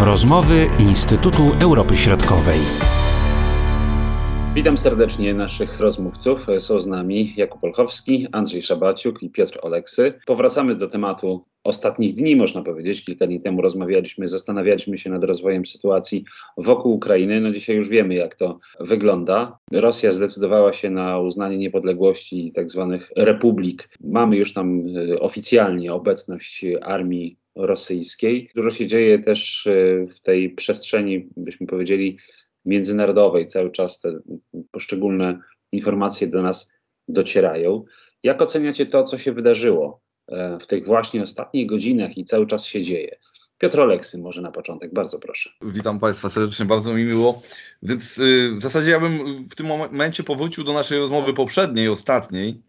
Rozmowy Instytutu Europy Środkowej. Witam serdecznie naszych rozmówców. Są z nami Jakub Olchowski, Andrzej Szabaciuk i Piotr Oleksy. Powracamy do tematu ostatnich dni, można powiedzieć. Kilka dni temu rozmawialiśmy, zastanawialiśmy się nad rozwojem sytuacji wokół Ukrainy. No dzisiaj już wiemy, jak to wygląda. Rosja zdecydowała się na uznanie niepodległości tak zwanych republik. Mamy już tam e, oficjalnie obecność armii rosyjskiej. Dużo się dzieje też e, w tej przestrzeni, byśmy powiedzieli, międzynarodowej. Cały czas te poszczególne informacje do nas docierają. Jak oceniacie to, co się wydarzyło e, w tych właśnie ostatnich godzinach i cały czas się dzieje? Piotr Oleksy, może na początek, bardzo proszę. Witam Państwa serdecznie, bardzo mi miło. Więc y, w zasadzie ja bym w tym momencie powrócił do naszej rozmowy poprzedniej, ostatniej,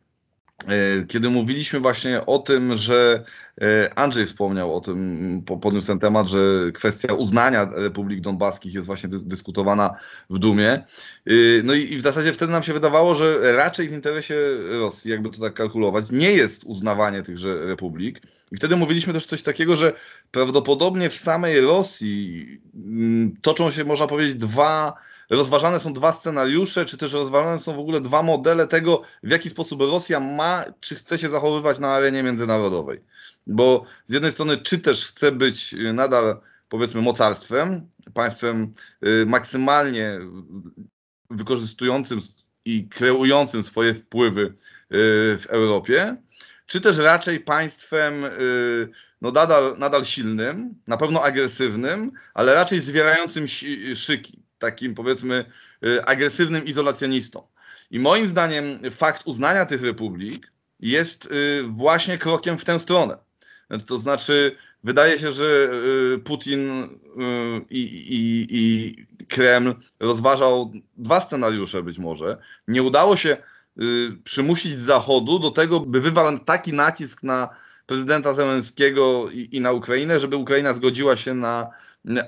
kiedy mówiliśmy właśnie o tym, że e, Andrzej wspomniał o tym, podniósł ten temat, że kwestia uznania Republik Donbaskich jest właśnie dyskutowana w Dumie. E, no i, w zasadzie wtedy nam się wydawało, że raczej w interesie Rosji, jakby to tak kalkulować, nie jest uznawanie tychże republik. I wtedy mówiliśmy też coś takiego, że prawdopodobnie w samej Rosji mm, toczą się, można powiedzieć, dwa rozważane są dwa scenariusze, czy też rozważane są w ogóle dwa modele tego, w jaki sposób Rosja ma, czy chce się zachowywać na arenie międzynarodowej. Bo z jednej strony, czy też chce być y, nadal, powiedzmy, mocarstwem, państwem y, maksymalnie wykorzystującym i kreującym swoje wpływy y, w Europie, czy też raczej państwem no nadal, nadal silnym, na pewno agresywnym, ale raczej zwierającym szyki takim powiedzmy y, agresywnym izolacjonistą. I moim zdaniem fakt uznania tych republik jest y, właśnie krokiem w tę stronę. To znaczy, wydaje się, że y, Putin i, i, i Kreml rozważał dwa scenariusze być może. Nie udało się przymusić Zachodu do tego, by wywarł taki nacisk na prezydenta Zelenskiego i, i na Ukrainę, żeby Ukraina zgodziła się na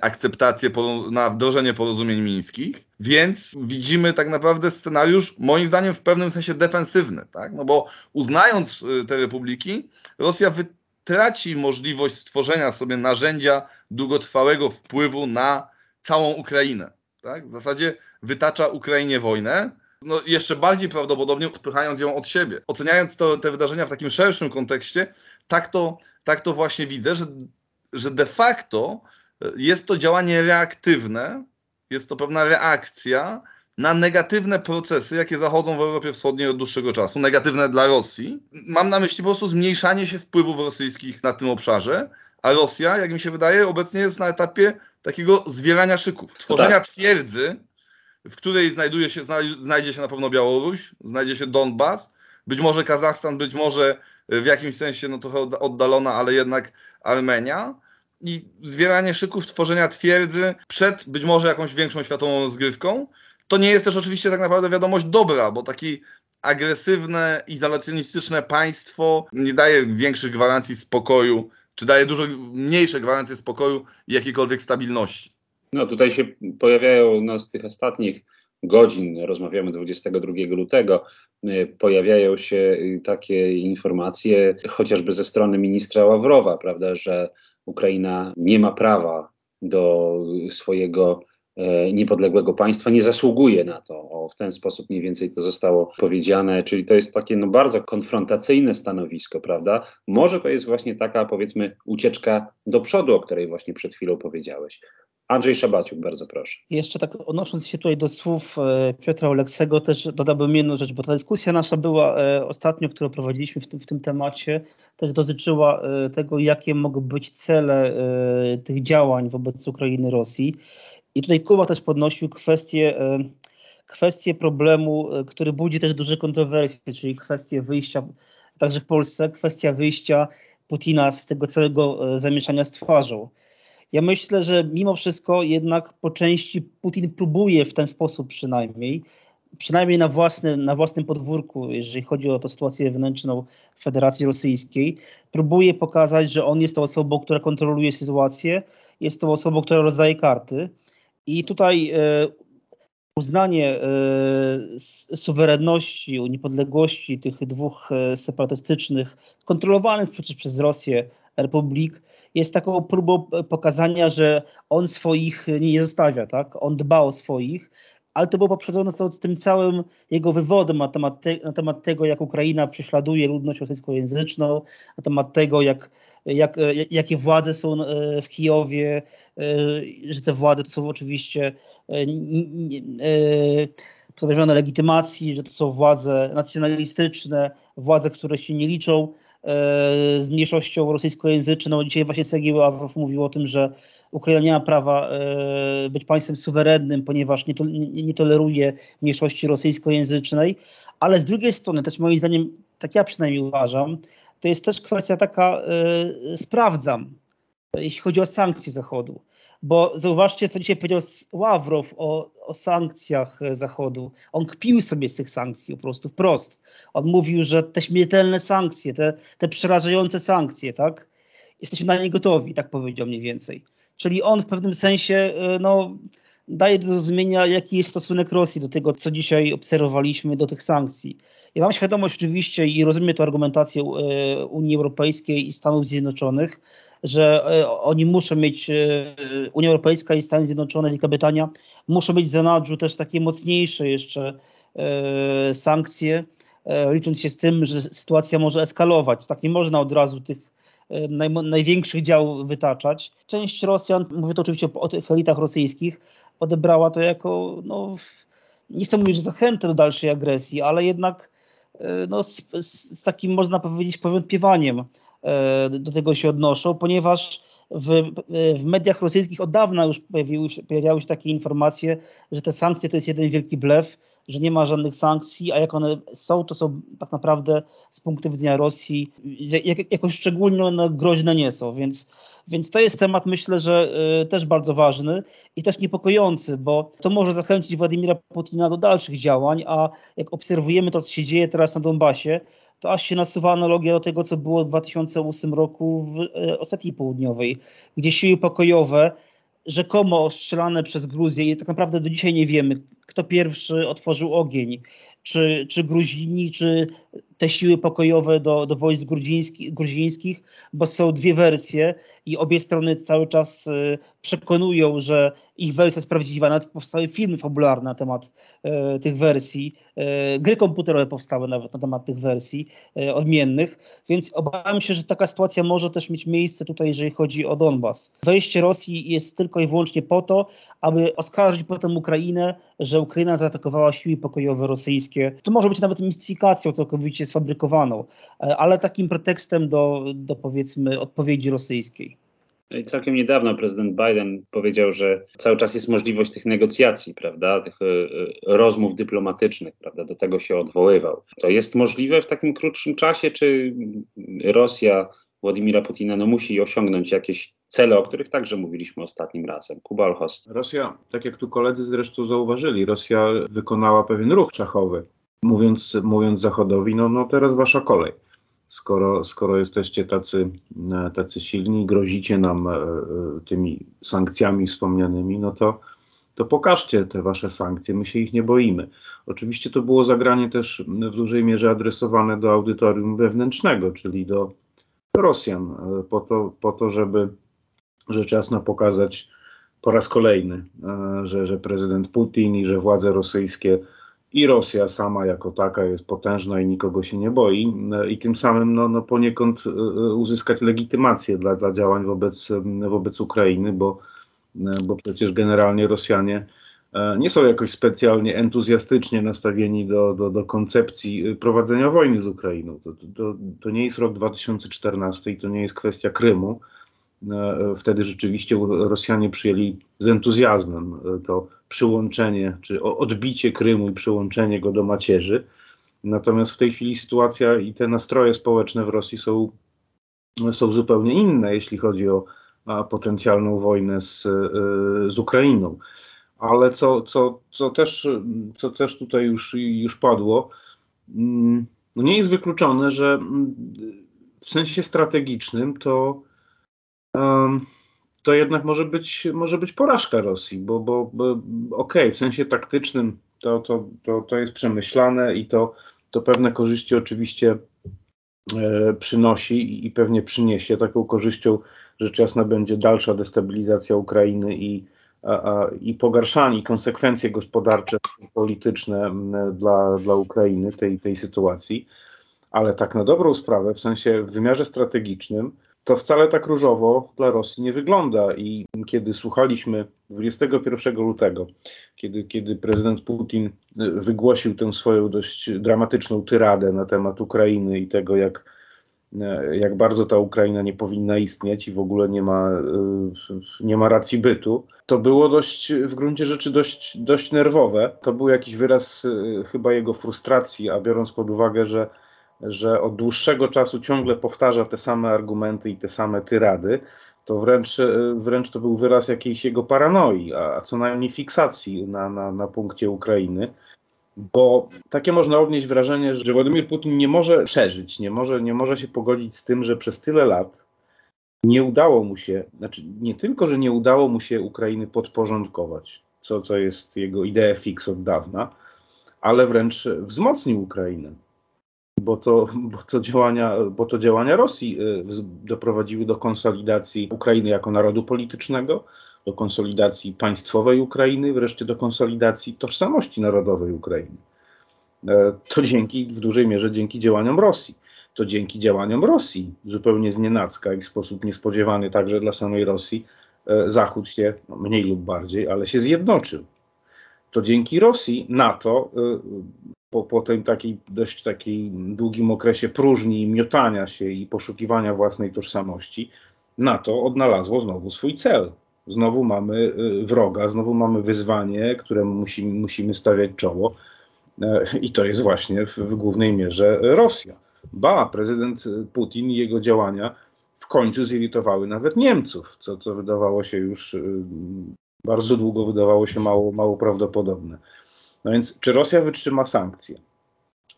akceptację, na wdrożenie porozumień mińskich, więc widzimy tak naprawdę scenariusz, moim zdaniem, w pewnym sensie defensywny, tak? No bo uznając y, te republiki, Rosja wytraci możliwość stworzenia sobie narzędzia długotrwałego wpływu na całą Ukrainę. Tak? W zasadzie wytacza Ukrainie wojnę, no jeszcze bardziej prawdopodobnie odpychając ją od siebie. Oceniając to, te wydarzenia w takim szerszym kontekście, tak to, tak to właśnie widzę, że, że de facto jest to działanie reaktywne, jest to pewna reakcja na negatywne procesy, jakie zachodzą w Europie Wschodniej od dłuższego czasu, negatywne dla Rosji. Mam na myśli po prostu zmniejszanie się wpływów rosyjskich na tym obszarze, a Rosja, jak mi się wydaje, obecnie jest na etapie takiego zwierania szyków, tworzenia tak. twierdzy, w której znajduje się, znajdzie się na pewno Białoruś, znajdzie się Donbas, być może Kazachstan, być może w jakimś sensie no trochę oddalona, ale jednak Armenia i zbieranie szyków tworzenia twierdzy przed być może jakąś większą światową rozgrywką. To nie jest też oczywiście tak naprawdę wiadomość dobra, bo taki agresywne, izolacjonistyczne państwo nie daje większych gwarancji spokoju, czy daje dużo mniejsze gwarancje spokoju i jakiejkolwiek stabilności. No tutaj się pojawiają no, z tych ostatnich godzin, rozmawiamy 22 lutego, y, pojawiają się y, takie informacje, chociażby ze strony ministra Ławrowa, prawda, że Ukraina nie ma prawa do swojego e, niepodległego państwa, nie zasługuje na to. O, w ten sposób mniej więcej to zostało powiedziane, czyli to jest takie no, bardzo konfrontacyjne stanowisko, prawda? Może to jest właśnie taka, powiedzmy, ucieczka do przodu, o której właśnie przed chwilą powiedziałeś. Andrzej Szabaciuk, bardzo proszę. Jeszcze tak odnosząc się tutaj do słów e, Piotra Oleksego, też dodałbym jedną rzecz, bo ta dyskusja nasza była e, ostatnio, którą prowadziliśmy w tym, w tym temacie, też dotyczyła e, tego, jakie mogą być cele tych działań wobec Ukrainy, Rosji. I tutaj Kuba też podnosił kwestię, kwestię problemu, który budzi też duże kontrowersje, czyli kwestię wyjścia, także w Polsce, kwestia wyjścia Putina z tego całego zamieszania z twarzą. Ja myślę, że mimo wszystko jednak po części Putin próbuje w ten sposób przynajmniej, przynajmniej na, własny, na własnym podwórku, jeżeli chodzi o tę sytuację wewnętrzną Federacji Rosyjskiej, próbuje pokazać, że on jest tą osobą, która kontroluje sytuację, jest tą osobą, która rozdaje karty. I tutaj e, uznanie e, suwerenności, niepodległości tych dwóch e, separatystycznych, kontrolowanych przecież przez Rosję republik, jest taką próbą pokazania, że on swoich nie zostawia, tak? On dba o swoich, ale to było poprzedzone z tym całym jego wywodem na temat, te, na temat tego, jak Ukraina prześladuje ludność rosyjskojęzyczną, na temat tego, jak, jak, jakie władze są e, w Kijowie, e, że te władze to są oczywiście e, pozbawione legitymacji, że to są władze nacjonalistyczne, władze, które się nie liczą z mniejszością rosyjskojęzyczną. Dzisiaj właśnie Sergiej Ławrow mówił o tym, że Ukraina nie ma prawa e, być państwem suwerennym, ponieważ nie, to, nie, nie toleruje mniejszości rosyjskojęzycznej, ale z drugiej strony też moim zdaniem, tak ja przynajmniej uważam, to jest też kwestia taka, e, sprawdzam, jeśli chodzi o sankcje Zachodu. Bo zauważcie, co dzisiaj powiedział Ławrow o, o, sankcjach Zachodu. On kpił sobie z tych sankcji po prostu wprost. On mówił, że te śmiertelne sankcje, te, te przerażające sankcje, tak? Jesteśmy na nie gotowi, tak powiedział mniej więcej. Czyli on w pewnym sensie e, no, daje do zrozumienia, jaki jest stosunek Rosji do tego, co dzisiaj obserwowaliśmy, do tych sankcji. Ja mam świadomość oczywiście i rozumiem tę argumentację e, Unii Europejskiej i Stanów Zjednoczonych, że e, oni muszą mieć, Unia Europejska i Stany Zjednoczone, Wielka Brytania, muszą mieć w zanadrzu też takie mocniejsze jeszcze sankcje, licząc się z tym, że sytuacja może eskalować. Tak nie można od razu tych naj, największych dział wytaczać. Część Rosjan, mówię to oczywiście o tych elitach rosyjskich, odebrała to jako, no, nie chcę mówić, że zachętę do dalszej agresji, ale jednak e, no, z, z takim, można powiedzieć, powątpiewaniem e, do tego się odnoszą, ponieważ w, w mediach rosyjskich od dawna już pojawiły się, pojawiały się takie informacje, że te sankcje to jest jeden wielki blef, że nie ma żadnych sankcji, a jak one są, to są tak naprawdę z punktu widzenia Rosji jak, jakoś szczególnie no, groźne nie są, więc, więc to jest temat myślę, że y, też bardzo ważny i też niepokojący, bo to może zachęcić Władimira Putina do dalszych działań, a jak obserwujemy to, co się dzieje teraz na Donbasie, to aż się nasuwa analogia do tego, co było w 2008 roku w y, Osetii Południowej, gdzie siły pokojowe rzekomo ostrzelane przez Gruzję i tak naprawdę do dzisiaj nie wiemy, kto pierwszy otworzył ogień, czy, czy Gruzini, czy te siły pokojowe do, do wojsk gruzińskich, bo są dwie wersje i obie strony cały czas y, przekonują, że ich wersja jest prawdziwa. Nawet powstały filmy fabularne na temat e, tych wersji. E, gry komputerowe powstały nawet na temat tych wersji odmiennych, więc obawiam się, że taka sytuacja może też mieć miejsce tutaj, jeżeli chodzi o Donbas. Wejście Rosji jest tylko i wyłącznie po to, aby oskarżyć potem Ukrainę, że Ukraina zaatakowała siły pokojowe rosyjskie. To może być nawet mistyfikacją całkowicie sfabrykowaną, ale takim pretekstem do, do powiedzmy odpowiedzi rosyjskiej. No całkiem niedawno prezydent Biden powiedział, że cały czas jest możliwość tych negocjacji, prawda, tych e, e, rozmów dyplomatycznych, prawda, do tego się odwoływał. To jest możliwe w takim krótszym czasie, czy Rosja Władimira Putina no, musi osiągnąć jakieś cele, o których także mówiliśmy ostatnim razem. Kuba Olchos. Rosja, tak jak tu koledzy zresztą zauważyli, Rosja wykonała pewien ruch szachowy, mówiąc, mówiąc Zachodowi, no, no teraz wasza kolej skoro, skoro jesteście tacy, e, tacy silni, grozicie nam e, e, tymi sankcjami wspomnianymi, no to, to pokażcie te wasze sankcje, my się ich nie boimy. Oczywiście to było zagranie też w dużej mierze adresowane do audytorium wewnętrznego, czyli do Rosjan, po to, po to żeby rzecz jasna pokazać po raz kolejny, że, że prezydent Putin i że władze rosyjskie i Rosja sama jako taka jest potężna i nikogo się nie boi i tym samym no, no poniekąd e, e, uzyskać legitymację dla, dla działań wobec, wobec Ukrainy, bo, e, bo przecież generalnie Rosjanie nie są jakoś specjalnie entuzjastycznie nastawieni do, do, do koncepcji prowadzenia wojny z Ukrainą. To, to, to nie jest rok 2014 i to nie jest kwestia Krymu. Wtedy rzeczywiście Rosjanie przyjęli z entuzjazmem to przyłączenie, czy odbicie Krymu i przyłączenie go do macierzy. Natomiast w tej chwili sytuacja i te nastroje społeczne w Rosji są, są zupełnie inne, jeśli chodzi o potencjalną wojnę z, z Ukrainą. Ale co, co, co, też, co też tutaj już, już padło, mm, no nie jest wykluczone, że mm, w sensie strategicznym to to jednak może być, może być porażka Rosji, bo, bo, bo okej, okay, w sensie taktycznym to, to, to, to jest przemyślane i to, to pewne korzyści oczywiście e, przynosi i pewnie przyniesie. Taką korzyścią rzecz jasna będzie dalsza destabilizacja Ukrainy i, i pogarszanie, i konsekwencje gospodarcze, polityczne dla, dla Ukrainy tej, tej sytuacji. Ale tak na dobrą sprawę, w sensie w wymiarze strategicznym, to wcale tak różowo dla Rosji nie wygląda. I kiedy słuchaliśmy 21 lutego, kiedy, kiedy prezydent Putin wygłosił tę swoją dość dramatyczną tyradę na temat Ukrainy i tego, jak, jak bardzo ta Ukraina nie powinna istnieć i w ogóle nie ma, nie ma racji bytu, to było dość, w gruncie rzeczy dość, dość nerwowe. To był jakiś wyraz chyba jego frustracji, a biorąc pod uwagę, że że od dłuższego czasu ciągle powtarza te same argumenty i te same tyrady, to wręcz, wręcz to był wyraz jakiejś jego paranoi, a co najmniej fiksacji na, na, na punkcie Ukrainy. Bo takie można odnieść wrażenie, że Władimir Putin nie może przeżyć, nie może, nie może się pogodzić z tym, że przez tyle lat nie udało mu się, znaczy nie tylko, że nie udało mu się Ukrainy podporządkować, co, co jest jego idea fix od dawna, ale wręcz wzmocnił Ukrainę. Bo to, bo to, działania, bo to działania Rosji y, doprowadziły do konsolidacji Ukrainy jako narodu politycznego, do konsolidacji państwowej Ukrainy, wreszcie do konsolidacji tożsamości narodowej Ukrainy. E, to dzięki, w dużej mierze dzięki działaniom Rosji. To dzięki działaniom Rosji, zupełnie znienacka i w sposób niespodziewany także dla samej Rosji, e, Zachód się, no mniej lub bardziej, ale się zjednoczył. To dzięki Rosji NATO y, po, po tym takiej, dość takim długim okresie próżni, miotania się i poszukiwania własnej tożsamości, NATO odnalazło znowu swój cel. Znowu mamy y, wroga, znowu mamy wyzwanie, któremu musimy, musimy stawiać czoło. E, I to jest właśnie w, w głównej mierze Rosja. Ba, prezydent Putin i jego działania w końcu zirytowały nawet Niemców, co, co wydawało się już y, bardzo długo wydawało się mało, mało prawdopodobne. No więc, czy Rosja wytrzyma sankcje?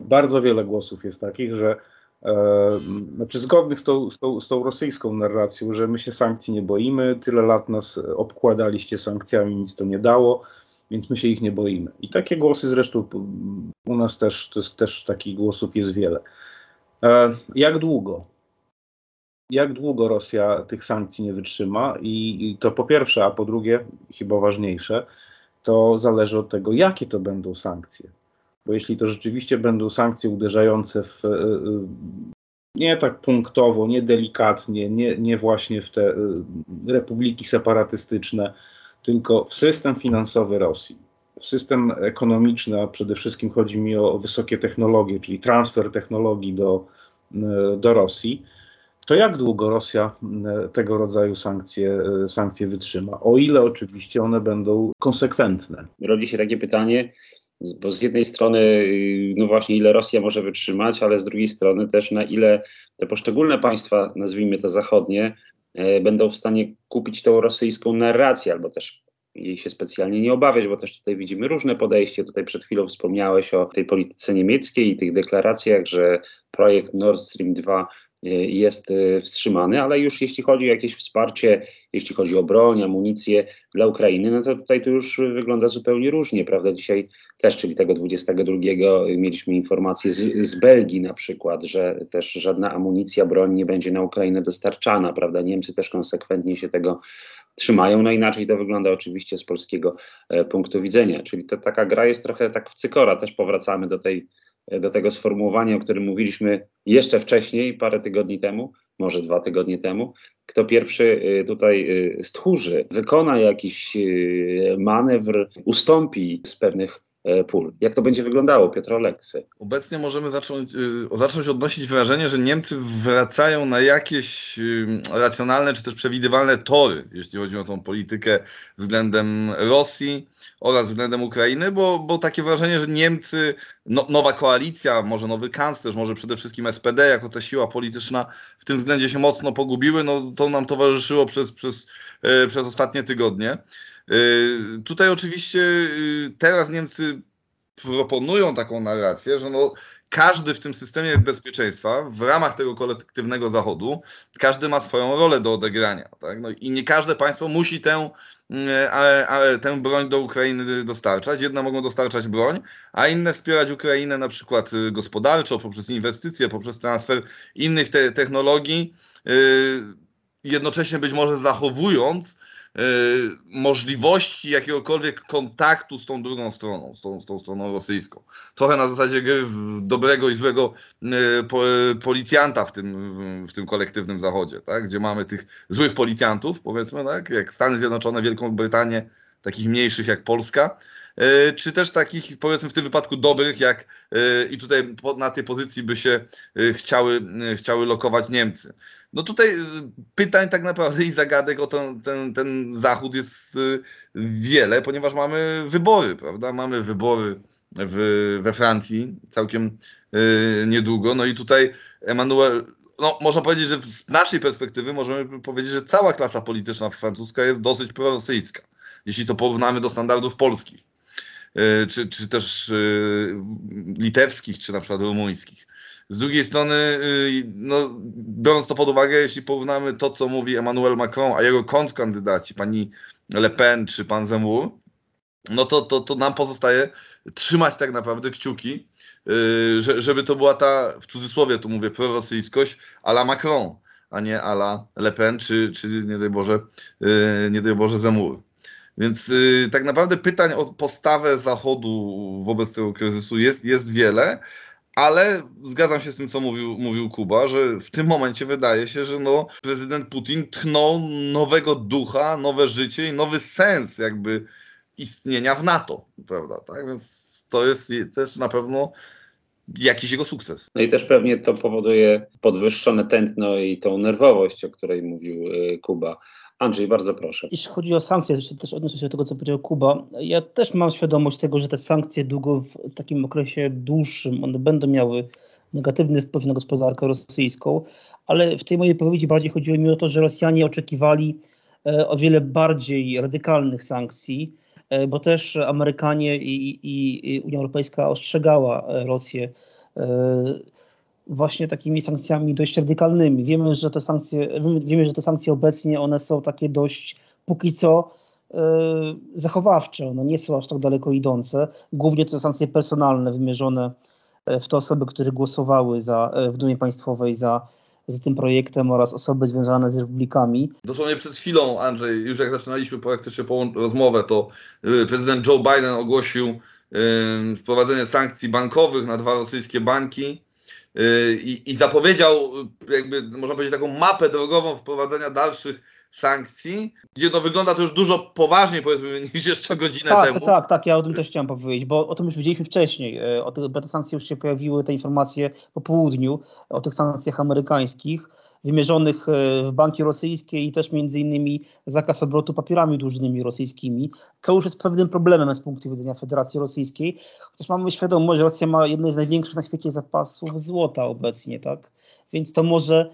Bardzo wiele głosów jest takich, że znaczy zgodnych z tą, z, tą, z tą rosyjską narracją, że my się sankcji nie boimy, tyle lat nas obkładaliście sankcjami, nic to nie dało, więc my się ich nie boimy. I takie głosy zresztą u nas też, to jest, też takich głosów jest wiele. E, jak długo? Jak długo Rosja tych sankcji nie wytrzyma? I, I to po pierwsze, a po drugie, chyba ważniejsze, to zależy od tego, jakie to będą sankcje. Bo jeśli to rzeczywiście będą sankcje uderzające w e, e, nie tak punktowo, nie delikatnie, nie, nie właśnie w te e, republiki separatystyczne, tylko w system finansowy Rosji, w system ekonomiczny, a przede wszystkim chodzi mi o, wysokie technologie, czyli transfer technologii do, do Rosji, to jak długo Rosja tego rodzaju sankcje, sankcje wytrzyma? O ile oczywiście one będą konsekwentne. Rodzi się takie pytanie, bo z jednej strony, y, no właśnie, ile Rosja może wytrzymać, ale z drugiej strony też na ile te poszczególne państwa, nazwijmy to zachodnie, e, będą w stanie kupić tą rosyjską narrację, albo też jej się specjalnie nie obawiać, bo też tutaj widzimy różne podejście. Tutaj przed chwilą wspomniałeś o tej polityce niemieckiej i tych deklaracjach, że projekt Nord Stream 2 jest e, wstrzymany, ale już jeśli chodzi o jakieś wsparcie, jeśli chodzi o broń, amunicję dla Ukrainy, no to tutaj to już wygląda zupełnie różnie, prawda? Dzisiaj też, czyli tego 22 mieliśmy informację z, z Belgii na przykład, że też żadna amunicja, broń nie będzie na Ukrainę dostarczana, prawda? Niemcy też konsekwentnie się tego trzymają. No inaczej to wygląda oczywiście z polskiego e, punktu widzenia. Czyli to taka gra jest trochę tak w cykora. Też powracamy do tej do tego sformułowania, o którym mówiliśmy jeszcze wcześniej, parę tygodni temu, może dwa tygodnie temu. Kto pierwszy y, tutaj y, stchórzy, wykona jakiś manewr, ustąpi z pewnych E, pól. Jak to będzie wyglądało, Piotr Oleksy? Obecnie możemy zacząć, y, zacząć odnosić wrażenie, że Niemcy wracają na jakieś racjonalne czy też przewidywalne tory, jeśli chodzi o tą politykę względem Rosji oraz względem Ukrainy, bo, bo takie wrażenie, że Niemcy, no, nowa koalicja, może nowy kanclerz, może przede wszystkim SPD jako ta siła polityczna w tym względzie się mocno pogubiły, no to nam towarzyszyło przez, przez, e, przez ostatnie tygodnie. Y, tutaj oczywiście y, teraz Niemcy proponują taką narrację, że no, każdy w tym systemie bezpieczeństwa, w ramach tego kolektywnego Zachodu, każdy ma swoją rolę do odegrania. Tak? No I nie każde państwo musi tę, mm, a, a, tę broń do Ukrainy dostarczać. Jedne mogą dostarczać broń, a inne wspierać Ukrainę na przykład y, gospodarczo, poprzez inwestycje, poprzez transfer innych te technologii, jednocześnie być może zachowując możliwości jakiegokolwiek kontaktu z tą drugą stroną, z tą, z tą stroną rosyjską. Trochę na zasadzie gry dobrego i złego y, po, policjanta w tym, w tym kolektywnym zachodzie, tak? gdzie mamy tych złych policjantów, powiedzmy, tak? jak Stany Zjednoczone, Wielką Brytanię, takich mniejszych jak Polska, y, czy też takich, powiedzmy w tym wypadku dobrych, jak i tutaj na tej pozycji by się chciały, chciały lokować Niemcy. No tutaj pytań tak naprawdę i zagadek o ten, ten, ten zachód jest y, wiele, ponieważ mamy wybory, prawda? Mamy wybory w, we Francji całkiem y, niedługo. No i tutaj Emmanuel, no można powiedzieć, że z naszej perspektywy możemy powiedzieć, że cała klasa polityczna francuska jest dosyć prorosyjska, jeśli to porównamy do standardów polskich, y, czy, czy też litewskich, czy na przykład rumuńskich. Z drugiej strony, y, no, biorąc to pod uwagę, jeśli porównamy to, co mówi Emmanuel Macron, a jego kontrkandydaci, pani Le Pen czy pan Zemmour, no to, to, to nam pozostaje trzymać tak naprawdę kciuki, y, żeby to była ta, w cudzysłowie tu mówię, prorosyjskość a la Macron, a nie a la Le Pen czy, czy nie daj Boże, y, nie daj Boże Zemmour. Więc tak naprawdę pytań o postawę Zachodu wobec tego kryzysu jest, jest wiele, ale zgadzam się z tym, co mówił, mówił Kuba, że w tym momencie wydaje się, że no, prezydent Putin tchnął nowego ducha, nowe życie i nowy sens jakby istnienia w NATO, prawda? Tak? Więc to jest też na pewno jakiś jego sukces. No i też pewnie to powoduje podwyższone tętno i tą nerwowość, o której mówił y, Kuba. Andrzej, bardzo proszę. Jeśli chodzi o sankcje, jeszcze też odniosę się do tego, co powiedział Kuba. Ja też mam świadomość tego, że te sankcje długo w takim okresie dłuższym, one będą miały negatywny wpływ na gospodarkę rosyjską, ale w tej mojej powiedzi bardziej chodziło mi o to, że Rosjanie oczekiwali e, o wiele bardziej radykalnych sankcji, e, bo też Amerykanie i, i, i Unia Europejska ostrzegała e, Rosję właśnie takimi sankcjami dość radykalnymi. Wiemy, że te sankcje, wiemy, że te sankcje obecnie one są takie dość póki co e, zachowawcze, one nie są aż tak daleko idące. Głównie to sankcje personalne wymierzone e, w te osoby, które głosowały za, e, w Dumie Państwowej za tym projektem oraz osoby związane z republikami. Dosłownie przed chwilą, Andrzej, już jak zaczynaliśmy praktycznie rozmowę, to prezydent Joe Biden ogłosił wprowadzenie sankcji bankowych na dwa rosyjskie banki. Y, i, i zapowiedział jakby, można powiedzieć, taką mapę drogową wprowadzenia dalszych sankcji, gdzie no wygląda to już dużo poważniej powiedzmy niż jeszcze godzinę tak, temu. Tak, tak, ja o tym też chciałem powiedzieć, bo o tym już widzieliśmy wcześniej, e, o tych, te sankcje już się pojawiły, te informacje po południu, o tych sankcjach amerykańskich wymierzonych e, w banki rosyjskie i też między innymi zakaz obrotu papierami dłużnymi rosyjskimi, co już jest pewnym problemem z punktu widzenia Federacji Rosyjskiej, chociaż mamy świadomość, że Rosja ma jedne z największych na świecie zapasów złota obecnie, tak? Więc to może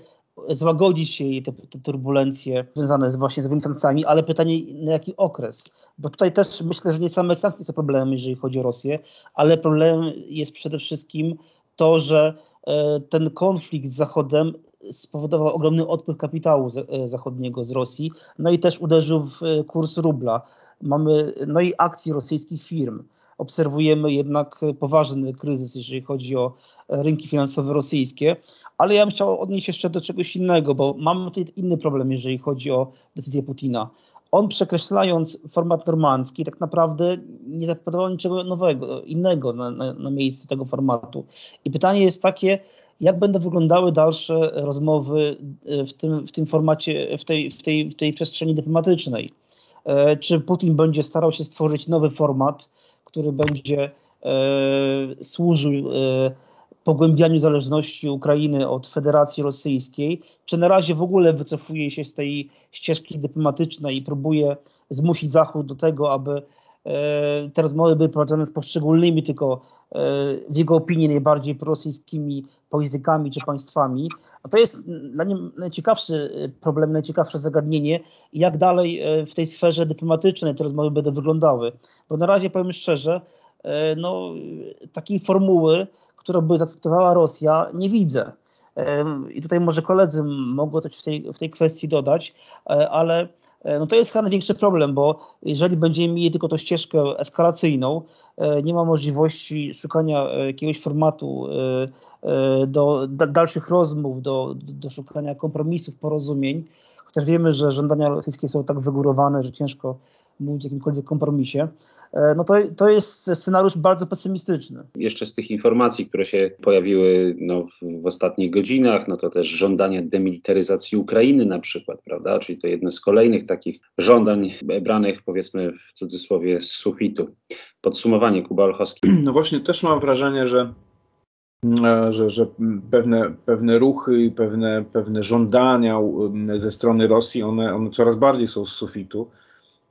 złagodzić jej te, te turbulencje związane z właśnie z sankcjami, ale pytanie na jaki okres? Bo tutaj też myślę, że nie same sankcje są problemem, jeżeli chodzi o Rosję, ale problemem jest przede wszystkim to, że e, ten konflikt z Zachodem spowodował ogromny odpływ kapitału e, zachodniego z Rosji, no i też uderzył w e, kurs rubla. Mamy, no i akcji rosyjskich firm. Obserwujemy jednak poważny kryzys, jeżeli chodzi o rynki finansowe rosyjskie, ale ja bym chciał odnieść jeszcze do czegoś innego, bo mamy tutaj inny problem, jeżeli chodzi o decyzję Putina. On przekreślając format normandzki, tak naprawdę nie zapowiadał niczego nowego, innego na, na, na miejsce tego formatu. I pytanie jest takie, jak będą wyglądały dalsze rozmowy e, w tym, w tym formacie, w tej, w, tej, w tej przestrzeni dyplomatycznej. E, czy Putin będzie starał się stworzyć nowy format, który będzie e, służył pogłębianiu zależności Ukrainy od Federacji Rosyjskiej, czy na razie w ogóle wycofuje się z tej ścieżki dyplomatycznej i próbuje zmusić Zachód do tego, aby te rozmowy były prowadzone z poszczególnymi tylko w jego opinii najbardziej prorosyjskimi politykami czy państwami. A to jest dla mnie najciekawszy e, problem, najciekawsze zagadnienie, jak dalej e, w tej sferze dyplomatycznej te rozmowy będą wyglądały. Bo na razie powiem szczerze, e, no, takiej formuły, którą by zaakceptowała Rosja, nie widzę. I tutaj może koledzy mogą coś w tej, w tej kwestii dodać, ale no to jest chyba największy problem, bo jeżeli będziemy mieli tylko tą ścieżkę eskalacyjną, nie ma możliwości szukania jakiegoś formatu do dalszych rozmów, do, do szukania kompromisów, porozumień, chociaż wiemy, że żądania rosyjskie są tak wygórowane, że ciężko mówić o jakimkolwiek kompromisie, e, no to, to jest scenariusz bardzo pesymistyczny. Jeszcze z tych informacji, które się pojawiły no, w, w ostatnich godzinach, no to też żądania demilitaryzacji Ukrainy na przykład, prawda? Czyli to jedno z kolejnych takich żądań branych powiedzmy w cudzysłowie z sufitu. Podsumowanie Kuba Olchowski. No właśnie też mam wrażenie, że e, że, że pewne, pewne ruchy, pewne, pewne żądania ze strony Rosji, one, one coraz bardziej są z sufitu.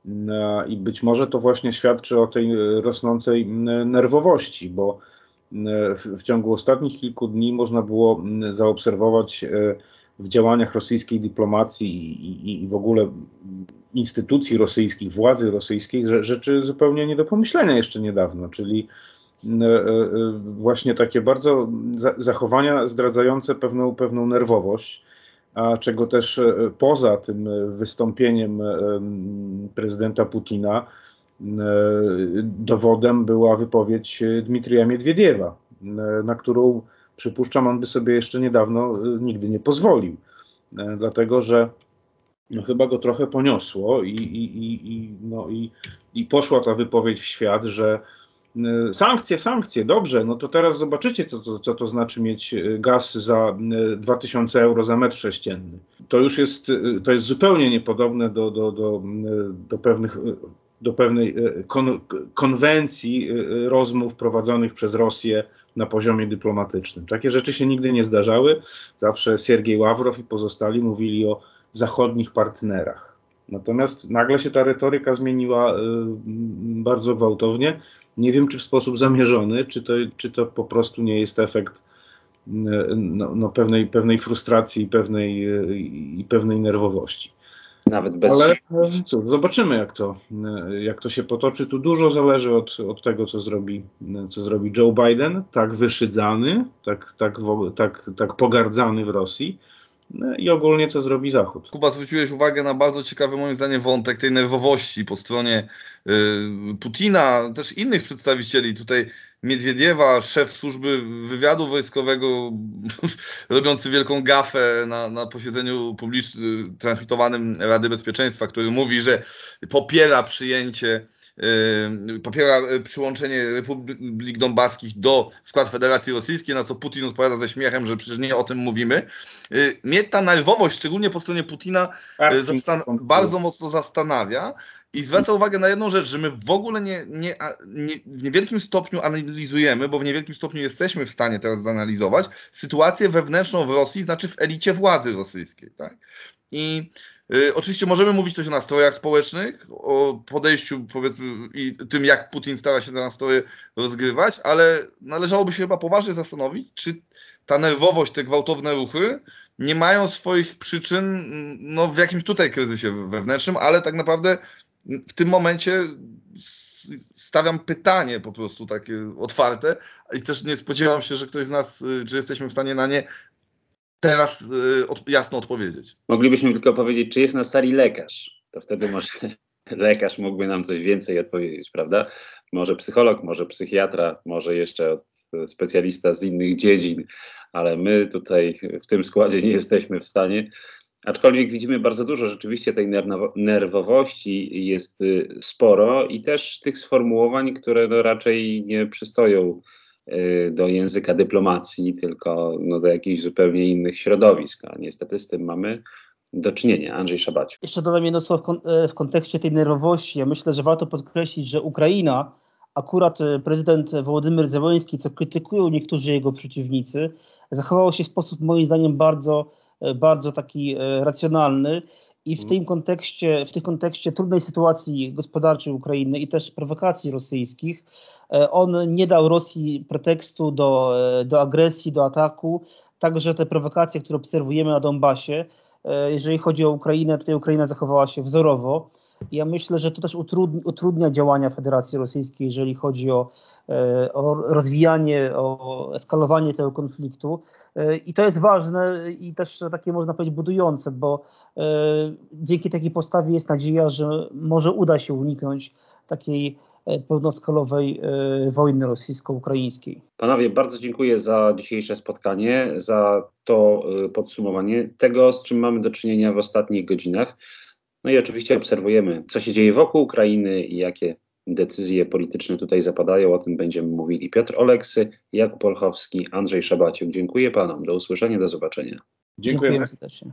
E, I być może to właśnie świadczy o tej rosnącej nerwowości, bo e, w, ciągu ostatnich kilku dni można było zaobserwować e, w działaniach rosyjskiej dyplomacji i, w ogóle instytucji rosyjskich, władzy rosyjskiej rzeczy zupełnie nie do pomyślenia jeszcze niedawno, czyli właśnie takie bardzo zachowania zdradzające pewną, pewną nerwowość a czego też e, poza tym e, wystąpieniem e, prezydenta Putina dowodem była wypowiedź Dmitrija Miedwiediewa, na którą przypuszczam on by sobie jeszcze niedawno nigdy nie pozwolił, dlatego że no, chyba go trochę poniosło i, i, i, no, i, i poszła ta wypowiedź w świat, że sankcje, sankcje, dobrze, no to teraz zobaczycie, co, co, co to znaczy mieć e, gaz za 2000 e, euro za metr sześcienny. To już jest, to jest zupełnie niepodobne do, do, do, do pewnych do pewnej kon, konwencji rozmów prowadzonych przez Rosję na poziomie dyplomatycznym. Takie rzeczy się nigdy nie zdarzały. Zawsze Siergiej Ławrow i pozostali mówili o zachodnich partnerach. Natomiast nagle się ta retoryka zmieniła bardzo gwałtownie nie wiem, czy w sposób zamierzony, czy to, czy to po prostu nie jest efekt no, no pewnej, pewnej frustracji i pewnej, i pewnej nerwowości. Nawet bez. Ale cóż, zobaczymy, jak to, jak to się potoczy. Tu dużo zależy od, od tego, co zrobi, co zrobi Joe Biden, tak wyszydzany, tak, tak, tak, tak pogardzany w Rosji i ogólnie co zrobi Zachód. Kuba, zwróciłeś uwagę na bardzo ciekawy moim zdaniem wątek tej nerwowości po stronie y, Putina, też innych przedstawicieli. Tutaj Miedwiediewa, szef służby wywiadu wojskowego, robiący wielką gafę na, na posiedzeniu publicznym, transmitowanym Rady Bezpieczeństwa, który mówi, że popiera przyjęcie popiera yy, przyłączenie Republik Donbaskich do skład Federacji Rosyjskiej, na co Putin odpowiada ze śmiechem, że przecież nie o tym mówimy. Yy, mnie ta nerwowość, szczególnie po stronie Putina, bardzo mocno zastanawia. I zwraca uwagę na jedną rzecz, że my w ogóle nie, nie, nie, w niewielkim stopniu analizujemy, bo w niewielkim stopniu jesteśmy w stanie teraz zanalizować sytuację wewnętrzną w Rosji, znaczy w elicie władzy rosyjskiej. Tak? I y, oczywiście możemy mówić coś o nastrojach społecznych, o podejściu powiedzmy i tym, jak Putin stara się te nastroje rozgrywać, ale należałoby się chyba poważnie zastanowić, czy ta nerwowość, te gwałtowne ruchy nie mają swoich przyczyn no, w jakimś tutaj kryzysie wewnętrznym, ale tak naprawdę w tym momencie stawiam pytanie po prostu takie otwarte i też nie spodziewam się, że ktoś z nas, y, czy jesteśmy w stanie na nie teraz y, jasno odpowiedzieć. Moglibyśmy tylko powiedzieć, czy jest na sali lekarz. To wtedy może lekarz mógłby nam coś więcej odpowiedzieć, prawda? Może psycholog, może psychiatra, może jeszcze specjalista z innych dziedzin, ale my tutaj w tym składzie nie jesteśmy w stanie. Aczkolwiek widzimy bardzo dużo rzeczywiście tej nerwowości jest y, sporo i też tych sformułowań, które no raczej nie przystoją Y, do języka dyplomacji, tylko no, do jakichś zupełnie innych środowisk. A niestety z tym mamy do czynienia. Andrzej Szabaciu. Jeszcze dodam jedno słowo w, kon e, w kontekście tej nerwowości. Ja myślę, że warto podkreślić, że Ukraina, akurat e, prezydent Wołodymyr Zełenski, co krytykują niektórzy jego przeciwnicy, zachował się w sposób moim zdaniem bardzo, e, bardzo taki racjonalny i w tym kontekście, w tym kontekście trudnej sytuacji gospodarczej Ukrainy i też prowokacji rosyjskich, on nie dał Rosji pretekstu do, e, do agresji, do ataku. Także te prowokacje, które obserwujemy na Donbasie, e, jeżeli chodzi o Ukrainę, tutaj Ukraina zachowała się wzorowo. Ja myślę, że to też utrudni, utrudnia działania Federacji Rosyjskiej, jeżeli chodzi o, e, o rozwijanie, o eskalowanie tego konfliktu. E, I to jest ważne i też takie można powiedzieć budujące, bo e, dzięki takiej postawie jest nadzieja, że może uda się uniknąć takiej pełnoskalowej wojny rosyjsko-ukraińskiej. Panowie, bardzo dziękuję za dzisiejsze spotkanie, za to podsumowanie tego, z czym mamy do czynienia w ostatnich godzinach. No i oczywiście obserwujemy, co się dzieje wokół Ukrainy i jakie decyzje polityczne tutaj zapadają. O tym będziemy mówili. Piotr Oleksy, Jakub Olchowski, Andrzej Szabaciuk. Dziękuję panom. Do usłyszenia, do zobaczenia. Dziękujemy. Dziękujemy serdecznie.